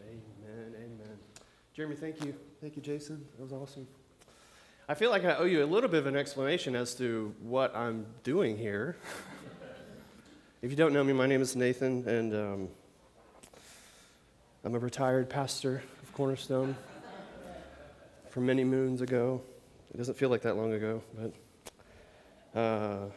Amen. Amen. Jeremy, thank you. Thank you, Jason. That was awesome. I feel like I owe you a little bit of an explanation as to what I'm doing here. if you don't know me, my name is Nathan, and um, I'm a retired pastor of Cornerstone from many moons ago. It doesn't feel like that long ago, but. Uh,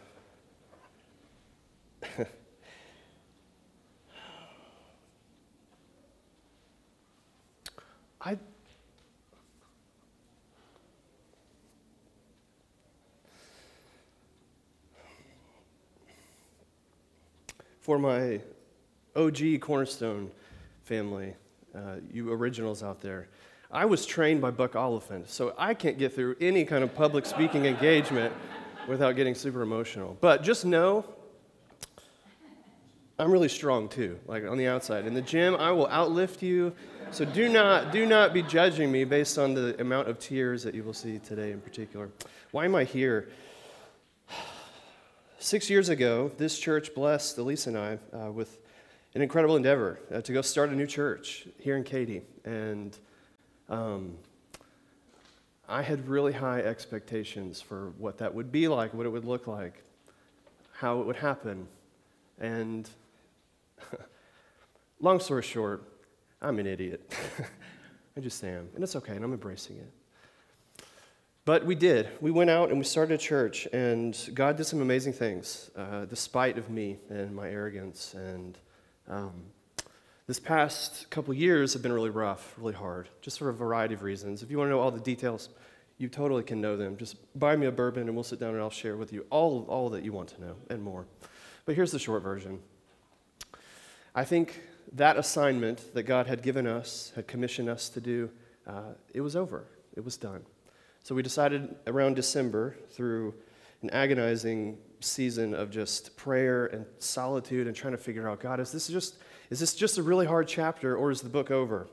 I for my OG Cornerstone family, uh, you originals out there, I was trained by Buck Oliphant, so I can't get through any kind of public speaking engagement without getting super emotional. But just know I'm really strong too, like on the outside. In the gym, I will outlift you. So do not, do not be judging me based on the amount of tears that you will see today in particular. Why am I here? Six years ago, this church blessed Elise and I uh, with an incredible endeavor uh, to go start a new church here in Katy. And um, I had really high expectations for what that would be like, what it would look like, how it would happen. And long story short, I'm an idiot. I just am. And it's okay, and I'm embracing it. But we did. We went out and we started a church, and God did some amazing things, uh, despite of me and my arrogance. And um, this past couple years have been really rough, really hard, just for a variety of reasons. If you want to know all the details, you totally can know them. Just buy me a bourbon, and we'll sit down and I'll share with you all, all that you want to know and more. But here's the short version. I think that assignment that God had given us, had commissioned us to do, uh, it was over. It was done. So we decided around December, through an agonizing season of just prayer and solitude and trying to figure out God, is this just, is this just a really hard chapter or is the book over?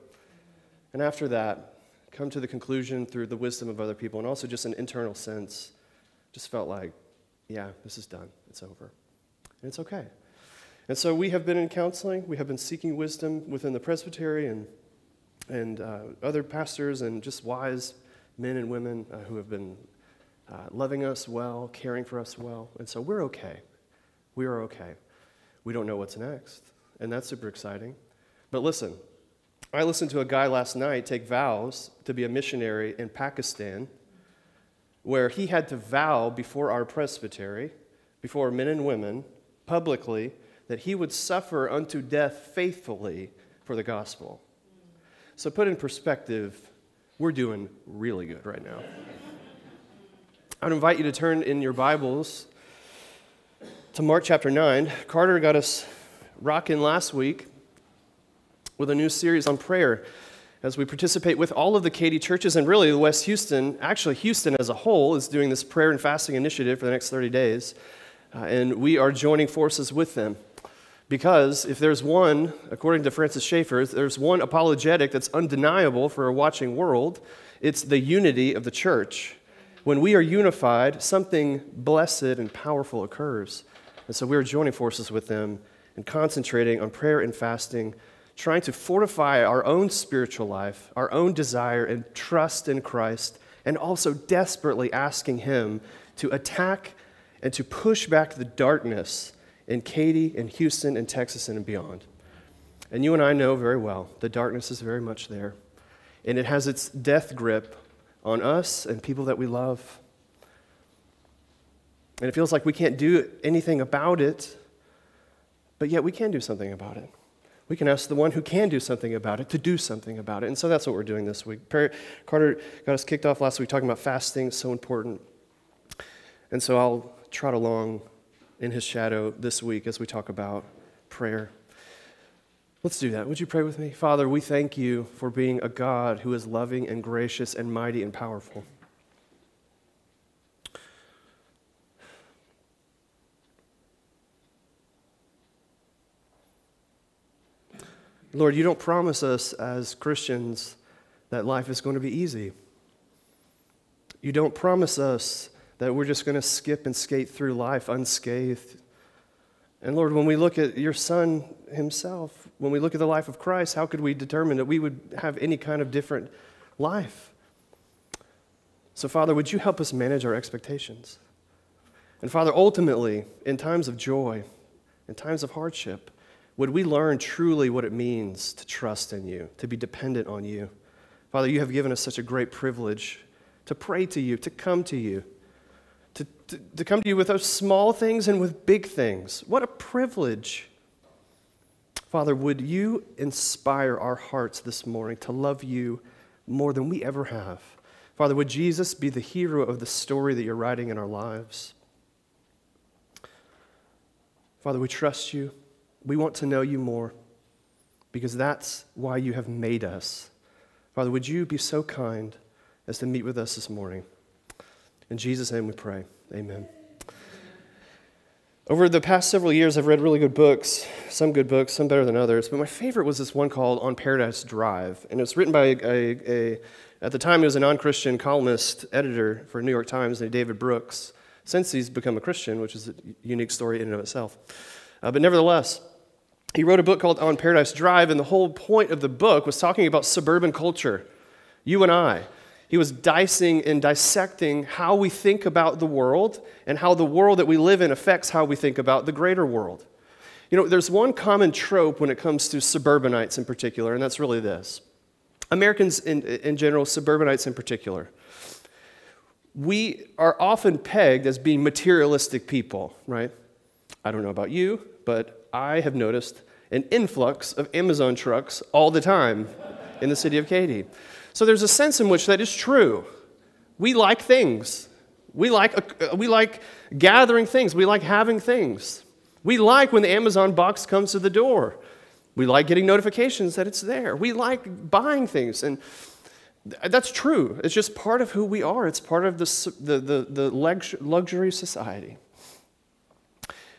And after that, come to the conclusion through the wisdom of other people and also just an internal sense, just felt like, yeah, this is done. It's over. And it's okay. And so we have been in counseling. We have been seeking wisdom within the presbytery and, and uh, other pastors and just wise men and women uh, who have been uh, loving us well, caring for us well. And so we're okay. We are okay. We don't know what's next. And that's super exciting. But listen, I listened to a guy last night take vows to be a missionary in Pakistan, where he had to vow before our presbytery, before men and women, publicly, that he would suffer unto death faithfully for the gospel. So, put in perspective, we're doing really good right now. I'd invite you to turn in your Bibles to Mark chapter 9. Carter got us rocking last week with a new series on prayer as we participate with all of the Katy churches and really West Houston. Actually, Houston as a whole is doing this prayer and fasting initiative for the next 30 days, uh, and we are joining forces with them. Because if there's one, according to Francis Schaeffer, there's one apologetic that's undeniable for a watching world, it's the unity of the church. When we are unified, something blessed and powerful occurs. And so we are joining forces with them and concentrating on prayer and fasting, trying to fortify our own spiritual life, our own desire and trust in Christ, and also desperately asking Him to attack and to push back the darkness in Katy, in Houston, in Texas, and beyond. And you and I know very well the darkness is very much there. And it has its death grip on us and people that we love. And it feels like we can't do anything about it, but yet we can do something about it. We can ask the one who can do something about it to do something about it. And so that's what we're doing this week. Carter got us kicked off last week talking about fasting, so important. And so I'll trot along in his shadow this week as we talk about prayer. Let's do that. Would you pray with me? Father, we thank you for being a God who is loving and gracious and mighty and powerful. Lord, you don't promise us as Christians that life is going to be easy. You don't promise us that we're just going to skip and skate through life unscathed. And Lord, when we look at your Son himself, when we look at the life of Christ, how could we determine that we would have any kind of different life? So, Father, would you help us manage our expectations? And, Father, ultimately, in times of joy, in times of hardship, would we learn truly what it means to trust in you, to be dependent on you? Father, you have given us such a great privilege to pray to you, to come to you, to, to, to come to you with those small things and with big things. What a privilege. Father, would you inspire our hearts this morning to love you more than we ever have? Father, would Jesus be the hero of the story that you're writing in our lives? Father, we trust you. We want to know you more because that's why you have made us. Father, would you be so kind as to meet with us this morning? In Jesus' name we pray. Amen. Over the past several years, I've read really good books, some good books, some better than others, but my favorite was this one called On Paradise Drive. And it was written by a, a, a at the time, he was a non Christian columnist editor for New York Times named David Brooks. Since he's become a Christian, which is a unique story in and of itself. Uh, but nevertheless, he wrote a book called On Paradise Drive, and the whole point of the book was talking about suburban culture. You and I. He was dicing and dissecting how we think about the world and how the world that we live in affects how we think about the greater world. You know, there's one common trope when it comes to suburbanites in particular, and that's really this Americans in, in general, suburbanites in particular. We are often pegged as being materialistic people, right? I don't know about you, but I have noticed an influx of Amazon trucks all the time in the city of Katy. So there's a sense in which that is true. We like things. We like, uh, we like gathering things. We like having things. We like when the Amazon box comes to the door. We like getting notifications that it's there. We like buying things. And that's true. It's just part of who we are, it's part of the, the, the, the luxury society.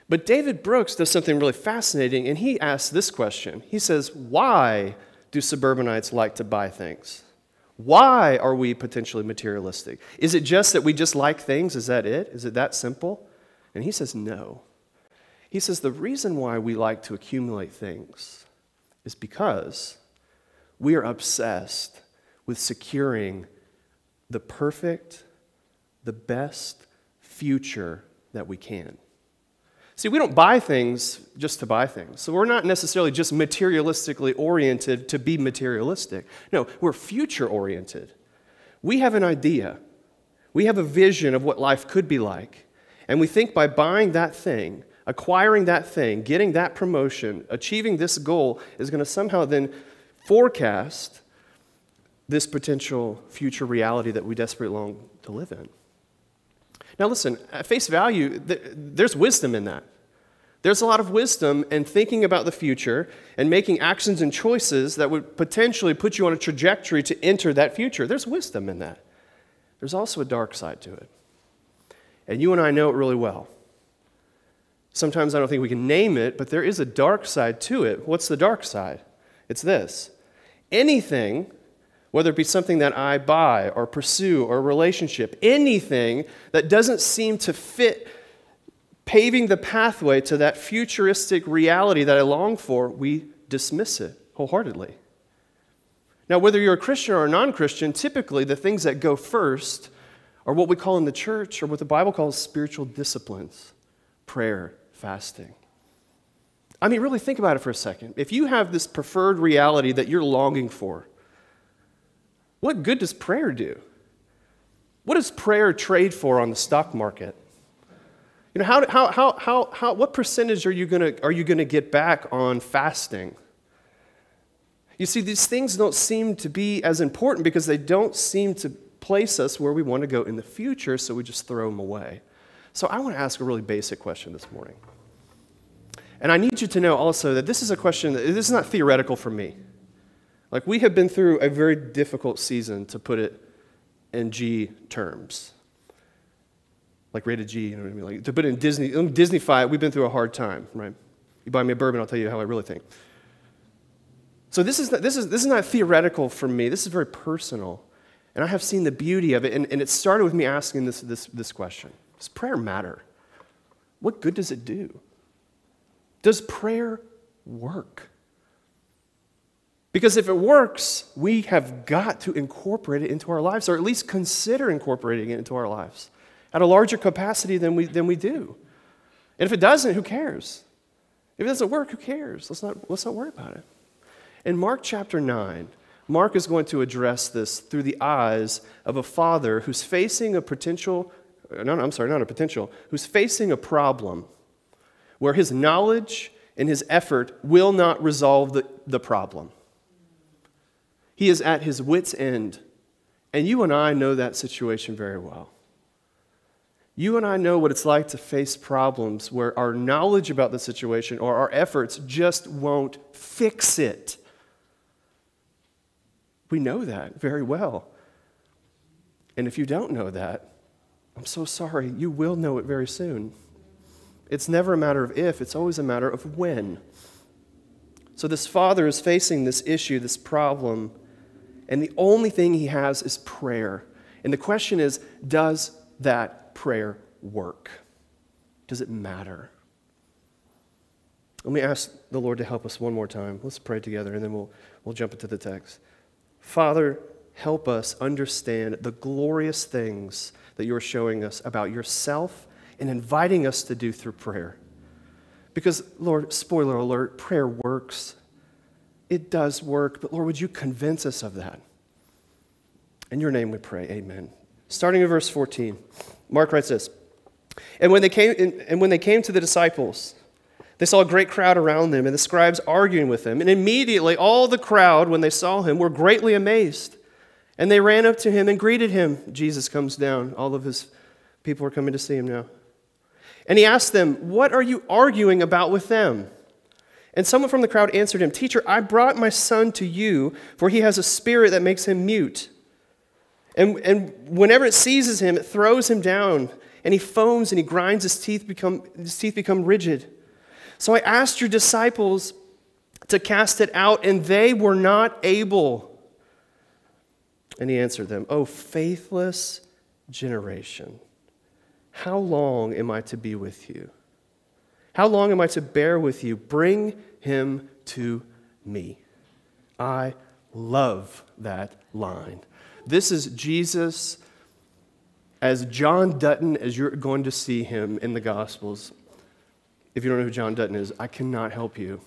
But David Brooks does something really fascinating, and he asks this question. He says, Why do suburbanites like to buy things? Why are we potentially materialistic? Is it just that we just like things? Is that it? Is it that simple? And he says, No. He says, The reason why we like to accumulate things is because we are obsessed with securing the perfect, the best future that we can. See, we don't buy things just to buy things. So we're not necessarily just materialistically oriented to be materialistic. No, we're future oriented. We have an idea, we have a vision of what life could be like. And we think by buying that thing, acquiring that thing, getting that promotion, achieving this goal is going to somehow then forecast this potential future reality that we desperately long to live in. Now, listen, at face value, there's wisdom in that. There's a lot of wisdom in thinking about the future and making actions and choices that would potentially put you on a trajectory to enter that future. There's wisdom in that. There's also a dark side to it. And you and I know it really well. Sometimes I don't think we can name it, but there is a dark side to it. What's the dark side? It's this anything whether it be something that I buy or pursue or a relationship, anything that doesn't seem to fit paving the pathway to that futuristic reality that I long for, we dismiss it wholeheartedly. Now, whether you're a Christian or a non Christian, typically the things that go first are what we call in the church or what the Bible calls spiritual disciplines prayer, fasting. I mean, really think about it for a second. If you have this preferred reality that you're longing for, what good does prayer do? What does prayer trade for on the stock market? You know, how, how, how, how, how, what percentage are you to are you gonna get back on fasting? You see, these things don't seem to be as important because they don't seem to place us where we want to go in the future, so we just throw them away. So I want to ask a really basic question this morning. And I need you to know also that this is a question that this is not theoretical for me. Like, we have been through a very difficult season, to put it in G terms. Like rated G, you know what I mean? Like, to put it in Disney, um, Disneyfy we've been through a hard time, right? You buy me a bourbon, I'll tell you how I really think. So, this is not, this is, this is not theoretical for me, this is very personal. And I have seen the beauty of it, and, and it started with me asking this, this, this question Does prayer matter? What good does it do? Does prayer work? Because if it works, we have got to incorporate it into our lives, or at least consider incorporating it into our lives at a larger capacity than we, than we do. And if it doesn't, who cares? If it doesn't work, who cares? Let's not, let's not worry about it. In Mark chapter 9, Mark is going to address this through the eyes of a father who's facing a potential, uh, no, no, I'm sorry, not a potential, who's facing a problem where his knowledge and his effort will not resolve the, the problem. He is at his wits' end. And you and I know that situation very well. You and I know what it's like to face problems where our knowledge about the situation or our efforts just won't fix it. We know that very well. And if you don't know that, I'm so sorry, you will know it very soon. It's never a matter of if, it's always a matter of when. So, this father is facing this issue, this problem, and the only thing he has is prayer. And the question is does that prayer work? Does it matter? Let me ask the Lord to help us one more time. Let's pray together and then we'll, we'll jump into the text. Father, help us understand the glorious things that you're showing us about yourself and inviting us to do through prayer. Because, Lord, spoiler alert, prayer works. It does work, but Lord, would you convince us of that? In your name we pray, amen. Starting in verse 14, Mark writes this And when they came, and when they came to the disciples, they saw a great crowd around them, and the scribes arguing with them. And immediately all the crowd, when they saw him, were greatly amazed. And they ran up to him and greeted him. Jesus comes down. All of his people are coming to see him now. And he asked them, What are you arguing about with them? And someone from the crowd answered him, Teacher, I brought my son to you, for he has a spirit that makes him mute. And, and whenever it seizes him, it throws him down, and he foams and he grinds, his teeth become, his teeth become rigid. So I asked your disciples to cast it out, and they were not able. And he answered them, Oh, faithless generation, how long am I to be with you? How long am I to bear with you? Bring him to me. I love that line. This is Jesus as John Dutton, as you're going to see him in the Gospels. If you don't know who John Dutton is, I cannot help you.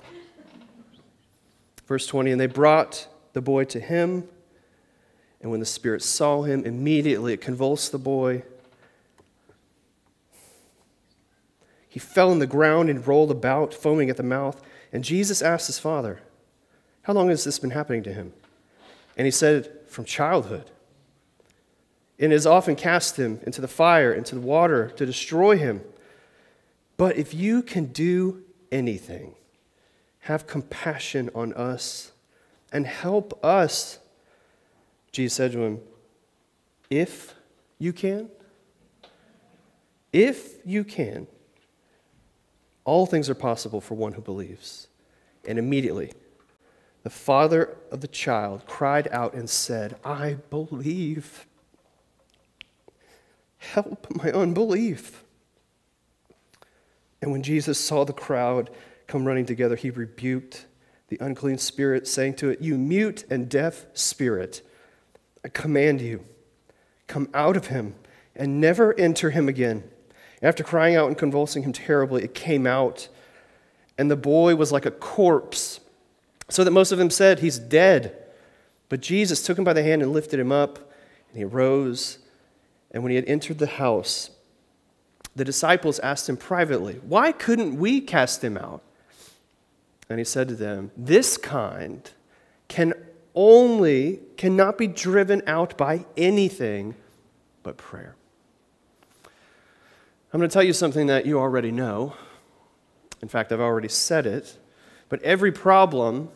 Verse 20 And they brought the boy to him, and when the Spirit saw him, immediately it convulsed the boy He fell on the ground and rolled about, foaming at the mouth. And Jesus asked his father, How long has this been happening to him? And he said, From childhood. And has often cast him into the fire, into the water to destroy him. But if you can do anything, have compassion on us and help us. Jesus said to him, If you can, if you can, all things are possible for one who believes. And immediately, the father of the child cried out and said, I believe. Help my unbelief. And when Jesus saw the crowd come running together, he rebuked the unclean spirit, saying to it, You mute and deaf spirit, I command you, come out of him and never enter him again. After crying out and convulsing him terribly, it came out, and the boy was like a corpse, so that most of them said, He's dead. But Jesus took him by the hand and lifted him up, and he arose. And when he had entered the house, the disciples asked him privately, Why couldn't we cast him out? And he said to them, This kind can only, cannot be driven out by anything but prayer. I'm going to tell you something that you already know. In fact, I've already said it. But every problem,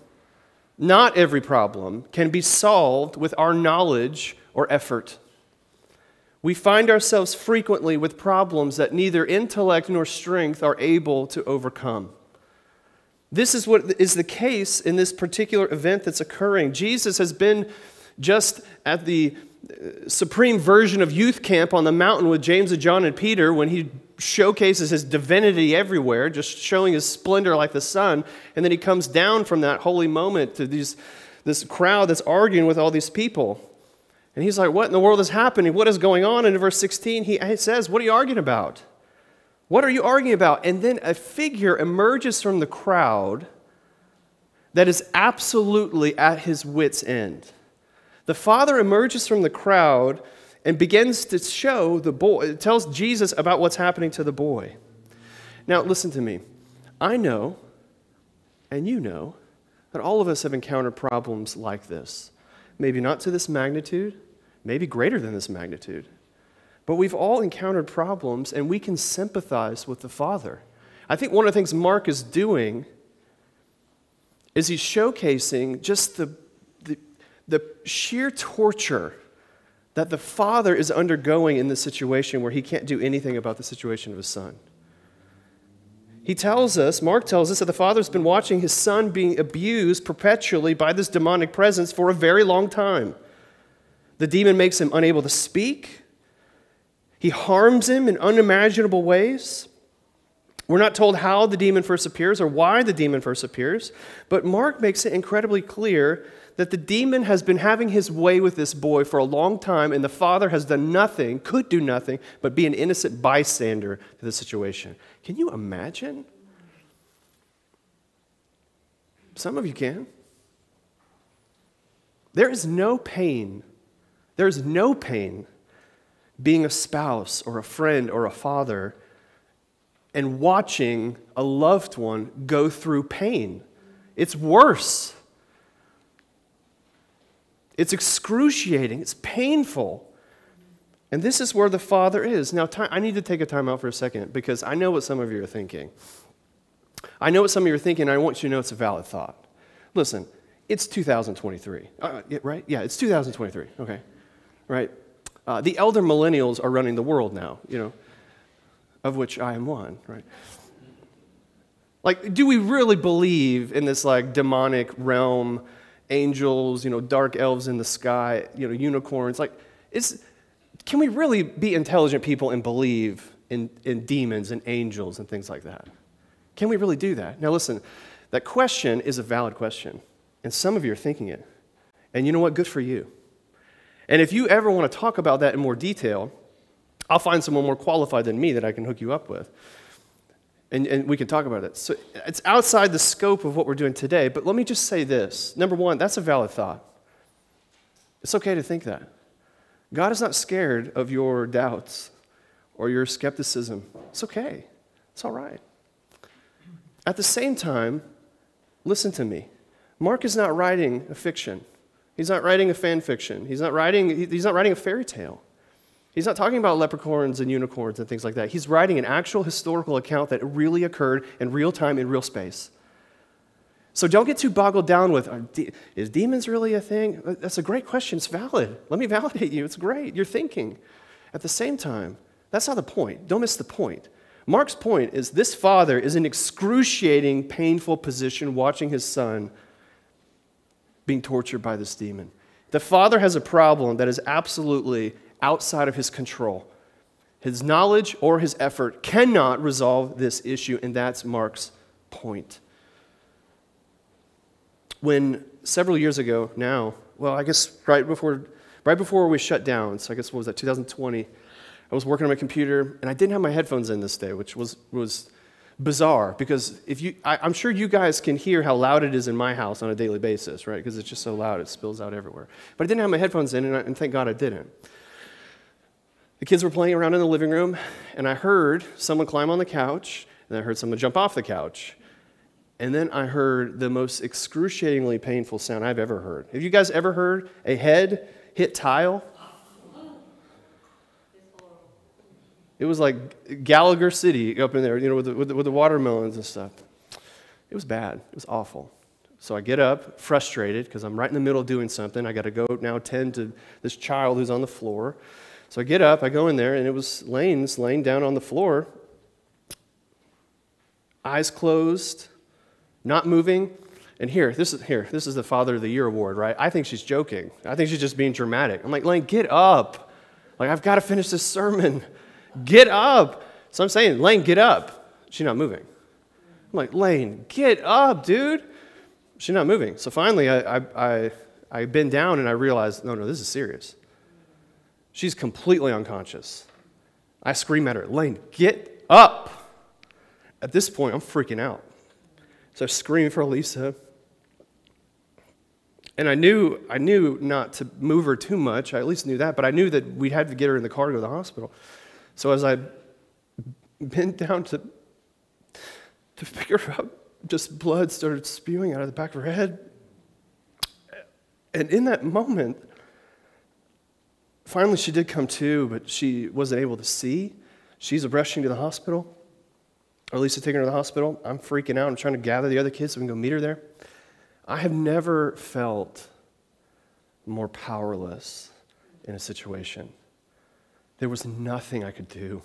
not every problem, can be solved with our knowledge or effort. We find ourselves frequently with problems that neither intellect nor strength are able to overcome. This is what is the case in this particular event that's occurring. Jesus has been just at the supreme version of youth camp on the mountain with James and John and Peter when he showcases his divinity everywhere, just showing his splendor like the sun. And then he comes down from that holy moment to these, this crowd that's arguing with all these people. And he's like, What in the world is happening? What is going on? And in verse 16, he says, What are you arguing about? What are you arguing about? And then a figure emerges from the crowd that is absolutely at his wits' end. The father emerges from the crowd and begins to show the boy, tells Jesus about what's happening to the boy. Now, listen to me. I know, and you know, that all of us have encountered problems like this. Maybe not to this magnitude, maybe greater than this magnitude. But we've all encountered problems, and we can sympathize with the Father. I think one of the things Mark is doing is he's showcasing just the, the, sheer torture that the father is undergoing in this situation where he can't do anything about the situation of his son. He tells us, Mark tells us, that the father's been watching his son being abused perpetually by this demonic presence for a very long time. The demon makes him unable to speak, he harms him in unimaginable ways. We're not told how the demon first appears or why the demon first appears, but Mark makes it incredibly clear that the demon has been having his way with this boy for a long time, and the father has done nothing, could do nothing, but be an innocent bystander to the situation. Can you imagine? Some of you can. There is no pain. There is no pain being a spouse or a friend or a father and watching a loved one go through pain. It's worse. It's excruciating. It's painful. And this is where the Father is. Now, time, I need to take a time out for a second because I know what some of you are thinking. I know what some of you are thinking, and I want you to know it's a valid thought. Listen, it's 2023, uh, right? Yeah, it's 2023, okay, right? Uh, the elder millennials are running the world now, you know, of which I am one, right? Like, do we really believe in this like demonic realm, angels, you know, dark elves in the sky, you know, unicorns? Like, is, can we really be intelligent people and believe in, in demons and angels and things like that? Can we really do that? Now, listen, that question is a valid question, and some of you are thinking it. And you know what? Good for you. And if you ever want to talk about that in more detail, I'll find someone more qualified than me that I can hook you up with. And, and we can talk about it. So it's outside the scope of what we're doing today, but let me just say this. Number one, that's a valid thought. It's okay to think that. God is not scared of your doubts or your skepticism. It's okay, it's all right. At the same time, listen to me. Mark is not writing a fiction. He's not writing a fan fiction. He's not writing, he's not writing a fairy tale. He's not talking about leprechauns and unicorns and things like that. He's writing an actual historical account that really occurred in real time, in real space. So don't get too boggled down with is demons really a thing? Uh, that's a great question. It's valid. Let me validate you. It's great. You're thinking. At the same time, that's not the point. Don't miss the point. Mark's point is this father is in excruciating, painful position watching his son being tortured by this demon. The father has a problem that is absolutely outside of his control. His knowledge or his effort cannot resolve this issue, and that's Mark's point. When several years ago now, well, I guess right before, right before we shut down, so I guess what was that, 2020, I was working on my computer, and I didn't have my headphones in this day, which was, was bizarre because if you, I, am sure you guys can hear how loud it is in my house on a daily basis, right? Because it's just so loud, it spills out everywhere. But I didn't have my headphones in, and, I, and thank God I didn't. The kids were playing around in the living room, and I heard someone climb on the couch, and I heard someone jump off the couch. And then I heard the most excruciatingly painful sound I've ever heard. Have you guys ever heard a head hit tile? It was like Gallagher City up in there, you know, with the, with the, with the watermelons and stuff. It was bad. It was awful. So I get up, frustrated, because I'm right in the middle of doing something. I got to go now tend to this child who's on the floor. So I get up, I go in there, and it was Lane's laying down on the floor, eyes closed, not moving. And here, this is here, this is the Father of the Year award, right? I think she's joking. I think she's just being dramatic. I'm like, Lane, get up. Like, I've got to finish this sermon. Get up. So I'm saying, Lane, get up. She's not moving. I'm like, Lane, get up, dude. She's not moving. So finally, I, I, I, I bend down and I realize, no, no, this is serious. She's completely unconscious. I scream at her, Lane, get up. At this point, I'm freaking out. So I scream for Lisa. And I knew, I knew not to move her too much. I at least knew that, but I knew that we had to get her in the car to go to the hospital. So as I bent down to, to pick her up, just blood started spewing out of the back of her head. And in that moment, finally she did come to, but she wasn't able to see. She's rushing to the hospital, or at least to take her to the hospital. I'm freaking out. I'm trying to gather the other kids so we can go meet her there. I have never felt more powerless in a situation. There was nothing I could do.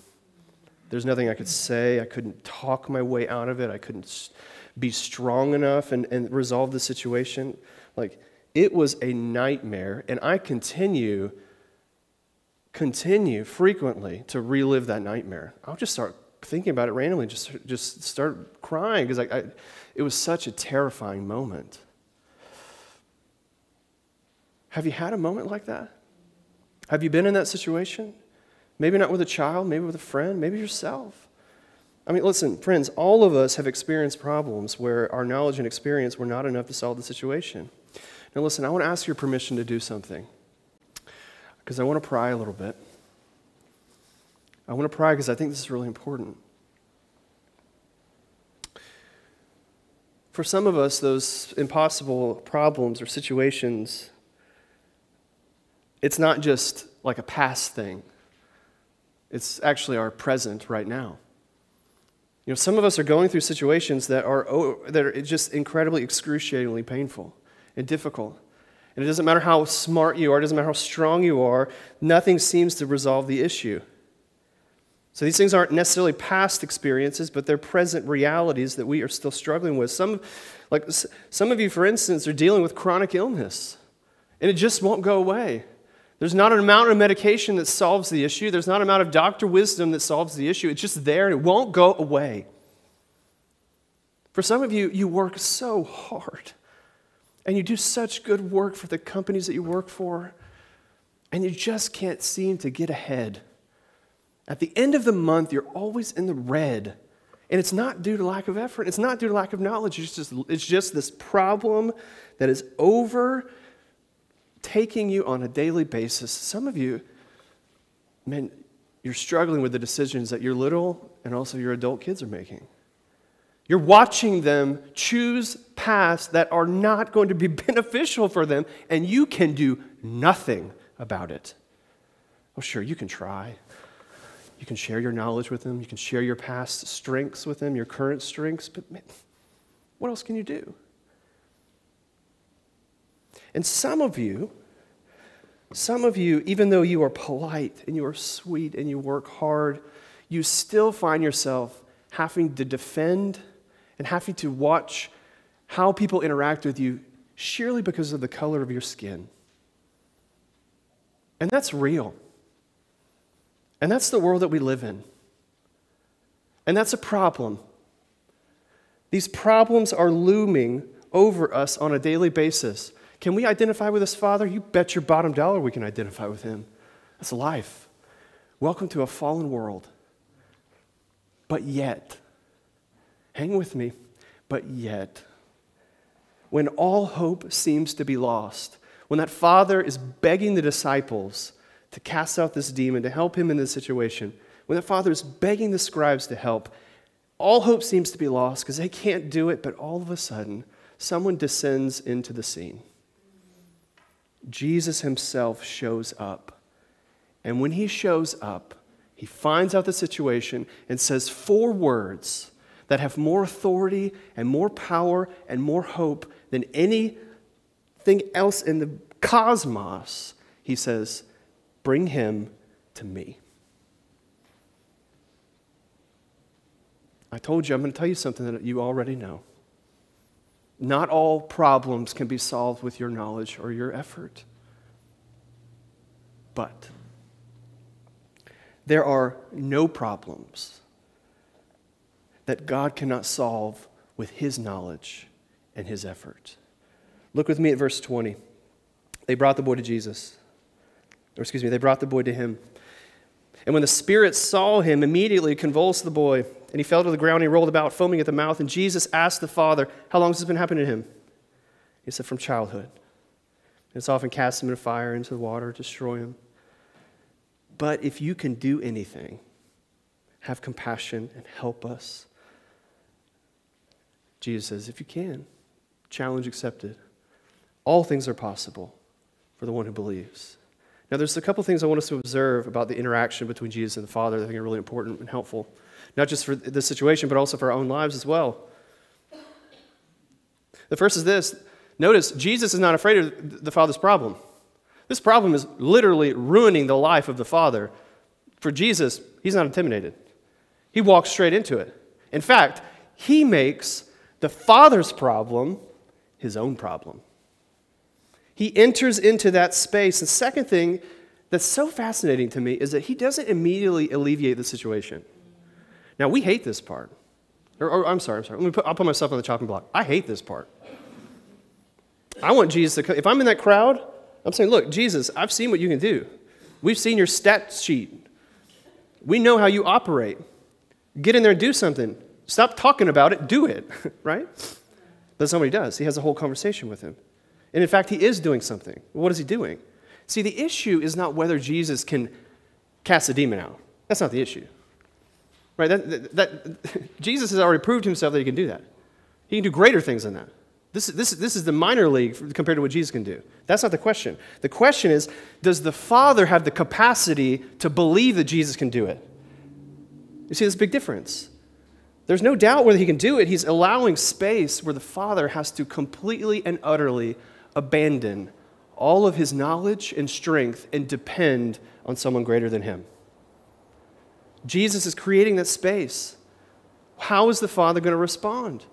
There's nothing I could say. I couldn't talk my way out of it. I couldn't be strong enough and, and resolve the situation. Like, it was a nightmare, and I continue, continue frequently to relive that nightmare. I'll just start thinking about it randomly, just, just start crying because I, I, it was such a terrifying moment. Have you had a moment like that? Have you been in that situation? Maybe not with a child, maybe with a friend, maybe yourself. I mean, listen, friends, all of us have experienced problems where our knowledge and experience were not enough to solve the situation. Now, listen, I want to ask your permission to do something because I want to pry a little bit. I want to pry because I think this is really important. For some of us, those impossible problems or situations it's not just like a past thing, it's actually our present right now. You know, some of us are going through situations that are, that are just incredibly excruciatingly painful and difficult. And it doesn't matter how smart you are, it doesn't matter how strong you are, nothing seems to resolve the issue. So these things aren't necessarily past experiences, but they're present realities that we are still struggling with. Some, like some of you, for instance, are dealing with chronic illness, and it just won't go away. There's not an amount of medication that solves the issue. There's not an amount of doctor wisdom that solves the issue. It's just there and it won't go away. For some of you, you work so hard and you do such good work for the companies that you work for, and you just can't seem to get ahead. At the end of the month, you're always in the red. And it's not due to lack of effort, it's not due to lack of knowledge. It's just, it's just this problem that is over taking you on a daily basis. Some of you, man, you're struggling with the decisions that your little and also your adult kids are making. You're watching them choose paths that are not going to be beneficial for them, and you can do nothing about it. Oh, sure, you can try. You can share your knowledge with them. You can share your past strengths with them, your current strengths, but man, what else can you do? And some of you, some of you, even though you are polite and you are sweet and you work hard, you still find yourself having to defend and having to watch how people interact with you sheerly because of the color of your skin. And that's real. And that's the world that we live in. And that's a problem. These problems are looming over us on a daily basis. Can we identify with this Father? You bet your bottom dollar we can identify with him. That's life. Welcome to a fallen world. But yet, hang with me, but yet, when all hope seems to be lost, when that Father is begging the disciples to cast out this demon, to help him in this situation, when that Father is begging the scribes to help, all hope seems to be lost because they can't do it, but all of a sudden, someone descends into the scene. Jesus himself shows up. And when he shows up, he finds out the situation and says four words that have more authority and more power and more hope than anything else in the cosmos. He says, Bring him to me. I told you, I'm going to tell you something that you already know. Not all problems can be solved with your knowledge or your effort. But there are no problems that God cannot solve with his knowledge and his effort. Look with me at verse 20. They brought the boy to Jesus. Or, excuse me, they brought the boy to him. And when the spirit saw him, immediately convulsed the boy, and he fell to the ground and he rolled about, foaming at the mouth. And Jesus asked the father, How long has this been happening to him? He said, From childhood. And It's often cast him in fire, into the water, destroy him. But if you can do anything, have compassion and help us. Jesus says, If you can, challenge accepted. All things are possible for the one who believes. Now, there's a couple things I want us to observe about the interaction between Jesus and the Father that I think are really important and helpful, not just for this situation, but also for our own lives as well. The first is this notice, Jesus is not afraid of the Father's problem. This problem is literally ruining the life of the Father. For Jesus, he's not intimidated, he walks straight into it. In fact, he makes the Father's problem his own problem. He enters into that space. The second thing that's so fascinating to me is that he doesn't immediately alleviate the situation. Now, we hate this part. Or, or I'm sorry, I'm sorry. Put, I'll put myself on the chopping block. I hate this part. I want Jesus to, come. if I'm in that crowd, I'm saying, look, Jesus, I've seen what you can do. We've seen your stat sheet. We know how you operate. Get in there and do something. Stop talking about it, do it, right? But somebody does. He has a whole conversation with him. And in fact, he is doing something. What is he doing? See, the issue is not whether Jesus can cast a demon out. That's not the issue. Right? That, that, that Jesus has already proved himself that he can do that. He can do greater things than that. This, this, this is the minor league compared to what Jesus can do. That's not the question. The question is Does the Father have the capacity to believe that Jesus can do it? You see, there's a big difference. There's no doubt whether he can do it. He's allowing space where the Father has to completely and utterly abandon all of his knowledge and strength and depend on someone greater than him. Jesus is creating that space. How is the Father going to respond?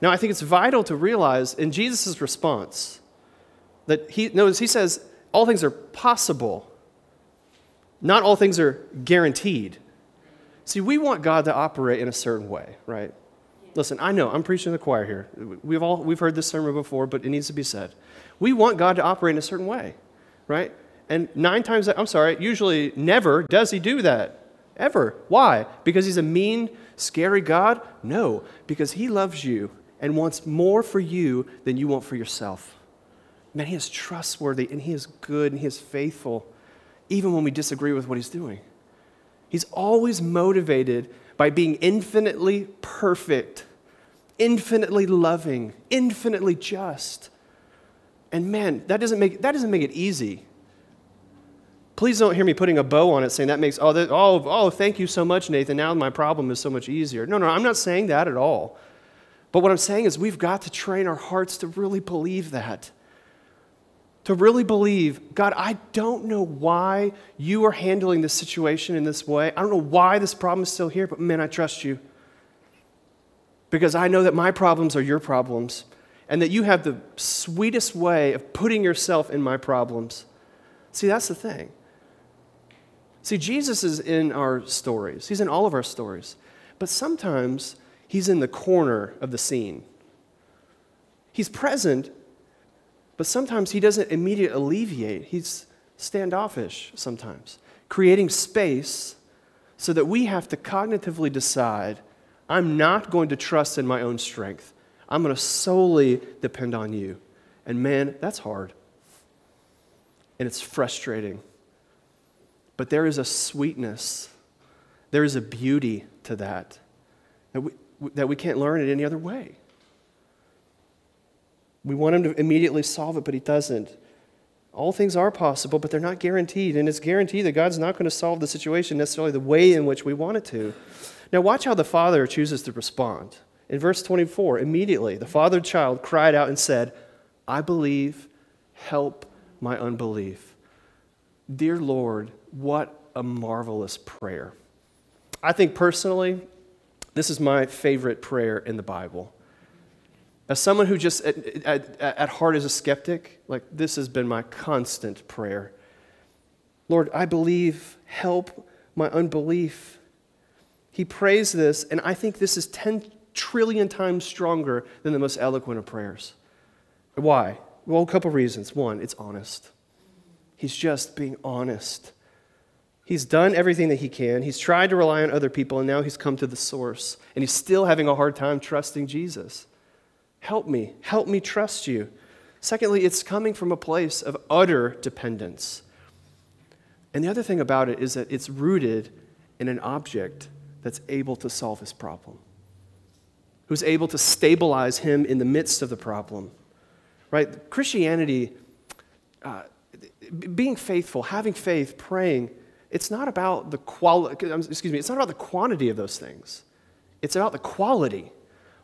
Now, I think it's vital to realize in Jesus' response that he, notice he says, all things are possible, not all things are guaranteed. See, we want God to operate in a certain way, right? Listen, I know I'm preaching to the choir here. We've all we've heard this sermon before, but it needs to be said. We want God to operate in a certain way, right? And nine times, I'm sorry, usually never does He do that. Ever. Why? Because He's a mean, scary God? No, because He loves you and wants more for you than you want for yourself. Man, He is trustworthy and He is good and He is faithful, even when we disagree with what He's doing. He's always motivated by being infinitely perfect, infinitely loving, infinitely just. And man, that doesn't make, that doesn't make it easy. Please don't hear me putting a bow on it saying that makes, oh, that, oh, oh, thank you so much, Nathan. Now my problem is so much easier. No, no, I'm not saying that at all. But what I'm saying is we've got to train our hearts to really believe that. To really believe, God, I don't know why you are handling this situation in this way. I don't know why this problem is still here, but man, I trust you. Because I know that my problems are your problems and that you have the sweetest way of putting yourself in my problems. See, that's the thing. See, Jesus is in our stories, He's in all of our stories. But sometimes He's in the corner of the scene. He's present, but sometimes He doesn't immediately alleviate. He's standoffish sometimes, creating space so that we have to cognitively decide I'm not going to trust in my own strength. I'm going to solely depend on you. And man, that's hard. And it's frustrating. But there is a sweetness, there is a beauty to that that we, that we can't learn in any other way. We want him to immediately solve it, but he doesn't. All things are possible, but they're not guaranteed. And it's guaranteed that God's not going to solve the situation necessarily the way in which we want it to. Now, watch how the Father chooses to respond. In verse 24, immediately the father child cried out and said, I believe, help my unbelief. Dear Lord, what a marvelous prayer. I think personally, this is my favorite prayer in the Bible. As someone who just at, at, at, heart is a skeptic, like this has been my constant prayer. Lord, I believe, help my unbelief. He prays this, and I think this is 10 trillion times stronger than the most eloquent of prayers. Why? Well, a couple reasons. One, it's honest. He's just being honest. He's done everything that he can. He's tried to rely on other people, and now he's come to the source. And he's still having a hard time trusting Jesus. Help me. Help me trust you. Secondly, it's coming from a place of utter dependence. And the other thing about it is that it's rooted in an object that's able to solve his problem, who's able to stabilize him in the midst of the problem. Right? Christianity, uh, being faithful, having faith, praying, it's not about the quality, excuse me, it's not about the quantity of those things. It's about the quality.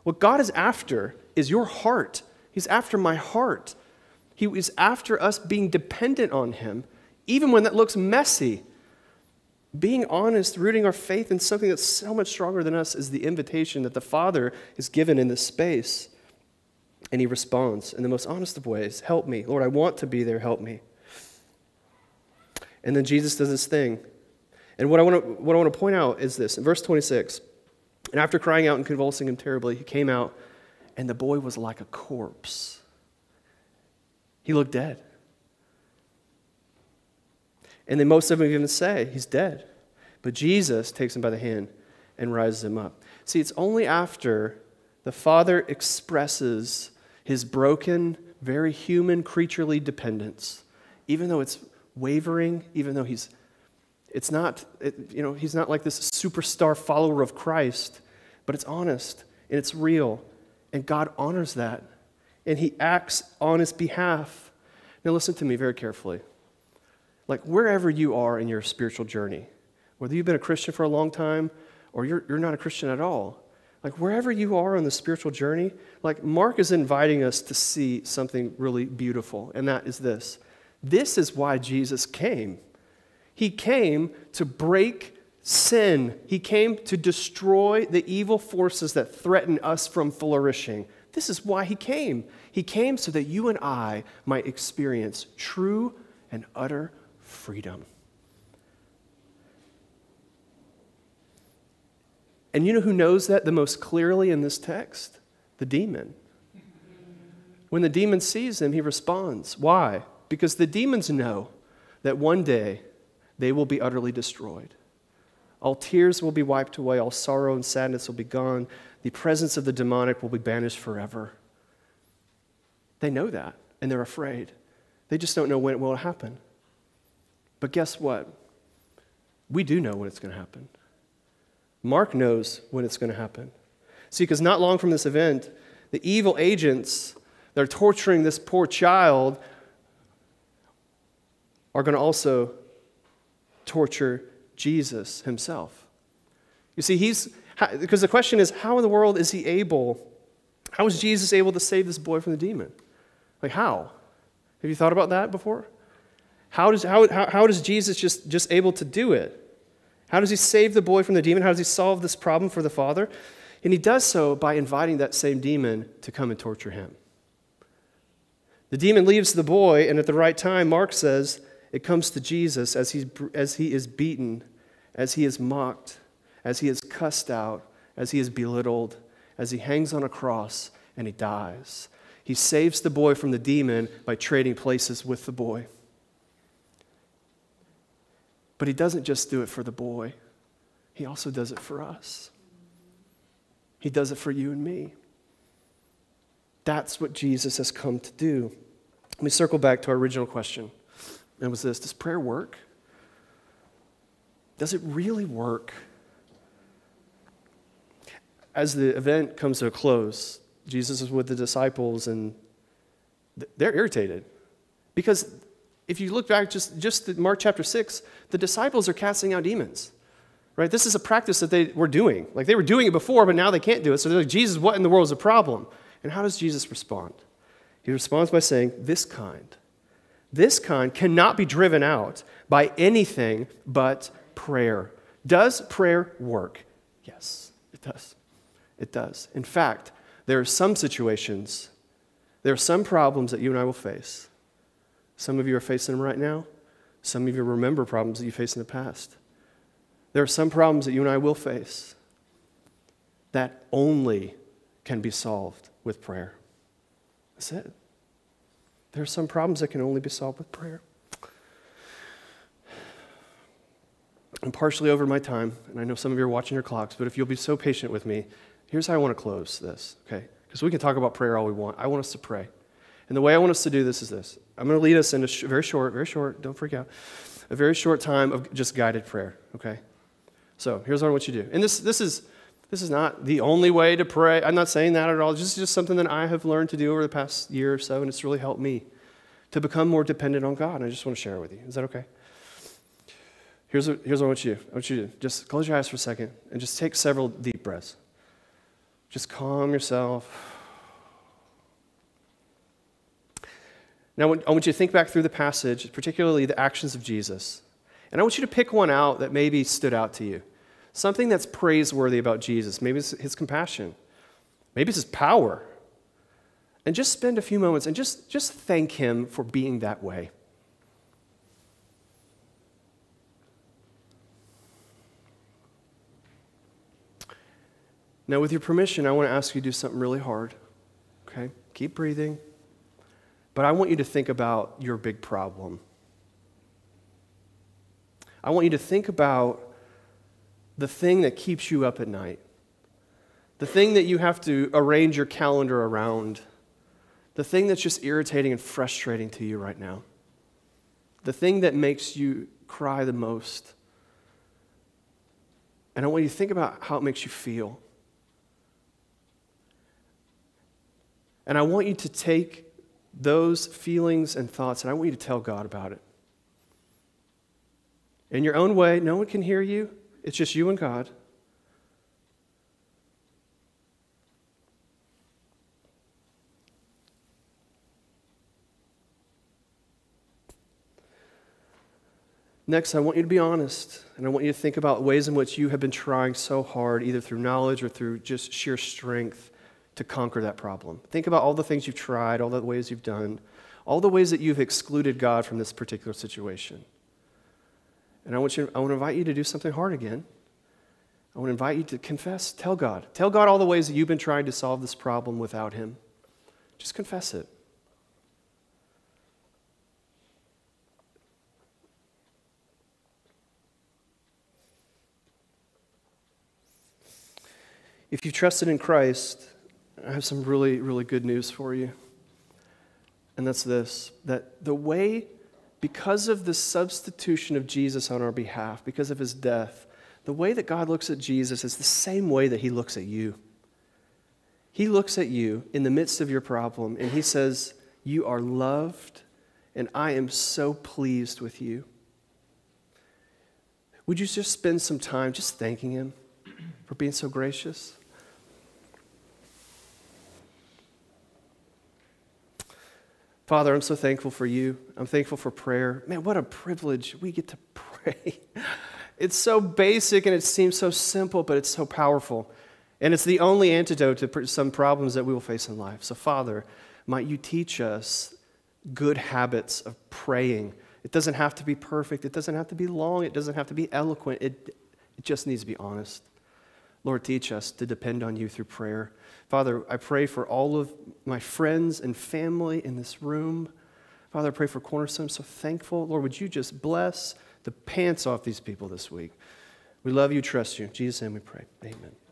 What God is after is your heart. He's after my heart. He is after us being dependent on Him, even when that looks messy. Being honest, rooting our faith in something that's so much stronger than us is the invitation that the Father is given in this space. And He responds in the most honest of ways Help me. Lord, I want to be there. Help me. And then Jesus does this thing. And what I want to, what I want to point out is this in verse 26 and after crying out and convulsing him terribly, he came out, and the boy was like a corpse. He looked dead. And then most of them even say, He's dead. But Jesus takes him by the hand and rises him up. See, it's only after the Father expresses his broken, very human, creaturely dependence, even though it's wavering, even though he's it's not, it, you know, he's not like this superstar follower of Christ, but it's honest and it's real. And God honors that. And he acts on his behalf. Now, listen to me very carefully. Like, wherever you are in your spiritual journey, whether you've been a Christian for a long time or you're, you're not a Christian at all, like, wherever you are on the spiritual journey, like, Mark is inviting us to see something really beautiful, and that is this this is why Jesus came. He came to break sin, He came to destroy the evil forces that threaten us from flourishing. This is why He came. He came so that you and I might experience true and utter freedom. And you know who knows that the most clearly in this text? The demon. When the demon sees him, he responds. Why? Because the demons know that one day they will be utterly destroyed. All tears will be wiped away, all sorrow and sadness will be gone. The presence of the demonic will be banished forever. They know that, and they're afraid. They just don't know when it will happen. But guess what? We do know when it's going to happen. Mark knows when it's going to happen. See, because not long from this event, the evil agents that are torturing this poor child are going to also torture Jesus himself. You see, he's, because the question is, how in the world is he able, how is Jesus able to save this boy from the demon? Like, how? Have you thought about that before? How, does, how, how, how does Jesus just, just able to do it? How does he save the boy from the demon? How does he solve this problem for the father? And he does so by inviting that same demon to come and torture him. The demon leaves the boy, and at the right time, Mark says, it comes to Jesus as, he's, as he is beaten, as he is mocked, as he is cussed out, as he is belittled, as he hangs on a cross and he dies. He saves the boy from the demon by trading places with the boy. But he doesn't just do it for the boy, he also does it for us. He does it for you and me. That's what Jesus has come to do. Let me circle back to our original question. And was this Does prayer work? Does it really work? As the event comes to a close, Jesus is with the disciples and they're irritated. Because if you look back just, just Mark chapter 6, the disciples are casting out demons. Right? This is a practice that they were doing. Like they were doing it before, but now they can't do it. So they're like, Jesus, what in the world is the problem? And how does Jesus respond? He responds by saying, This kind this kind cannot be driven out by anything but prayer. Does prayer work? Yes, it does. It does. In fact, there are some situations, there are some problems that you and I will face. Some of you are facing them right now. Some of you remember problems that you faced in the past. There are some problems that you and I will face. that only can be solved with prayer. That's it. There are some problems that can only be solved with prayer. I'm partially over my time, and I know some of you are watching your clocks, but if you'll be so patient with me, here's how I want to close this, okay? Because we can talk about prayer all we want. I want us to pray. And the way I want us to do this is this I'm going to lead us in a sh- very short, very short, don't freak out, a very short time of just guided prayer, okay? So here's what I want you to do. And this, this, is, this is not the only way to pray. I'm not saying that at all. This is just something that I have learned to do over the past year or so, and it's really helped me to become more dependent on God. And I just want to share it with you. Is that okay? Here's what, here's what I want you to do. I want you to just close your eyes for a second and just take several deep breaths. Just calm yourself. Now, I want you to think back through the passage, particularly the actions of Jesus. And I want you to pick one out that maybe stood out to you. Something that's praiseworthy about Jesus. Maybe it's his compassion. Maybe it's his power. And just spend a few moments and just, just thank him for being that way. Now, with your permission, I want to ask you to do something really hard. Okay? Keep breathing. But I want you to think about your big problem. I want you to think about the thing that keeps you up at night, the thing that you have to arrange your calendar around, the thing that's just irritating and frustrating to you right now, the thing that makes you cry the most. And I want you to think about how it makes you feel. And I want you to take those feelings and thoughts and I want you to tell God about it. In your own way, no one can hear you, it's just you and God. Next, I want you to be honest, and I want you to think about ways in which you have been trying so hard, either through knowledge or through just sheer strength, to conquer that problem. Think about all the things you've tried, all the ways you've done, all the ways that you've excluded God from this particular situation. And I want, you, I want to invite you to do something hard again. I want to invite you to confess. Tell God. Tell God all the ways that you've been trying to solve this problem without Him. Just confess it. If you've trusted in Christ, I have some really, really good news for you. And that's this that the way because of the substitution of Jesus on our behalf, because of his death, the way that God looks at Jesus is the same way that he looks at you. He looks at you in the midst of your problem and he says, You are loved, and I am so pleased with you. Would you just spend some time just thanking him for being so gracious? Father, I'm so thankful for you. I'm thankful for prayer. Man, what a privilege we get to pray. It's so basic and it seems so simple, but it's so powerful. And it's the only antidote to some problems that we will face in life. So, Father, might you teach us good habits of praying. It doesn't have to be perfect, it doesn't have to be long, it doesn't have to be eloquent, it, it just needs to be honest. Lord, teach us to depend on you through prayer. Father, I pray for all of my friends and family in this room. Father, I pray for Cornerstone. I'm so thankful. Lord, would you just bless the pants off these people this week? We love you, trust you. In Jesus' name we pray. Amen.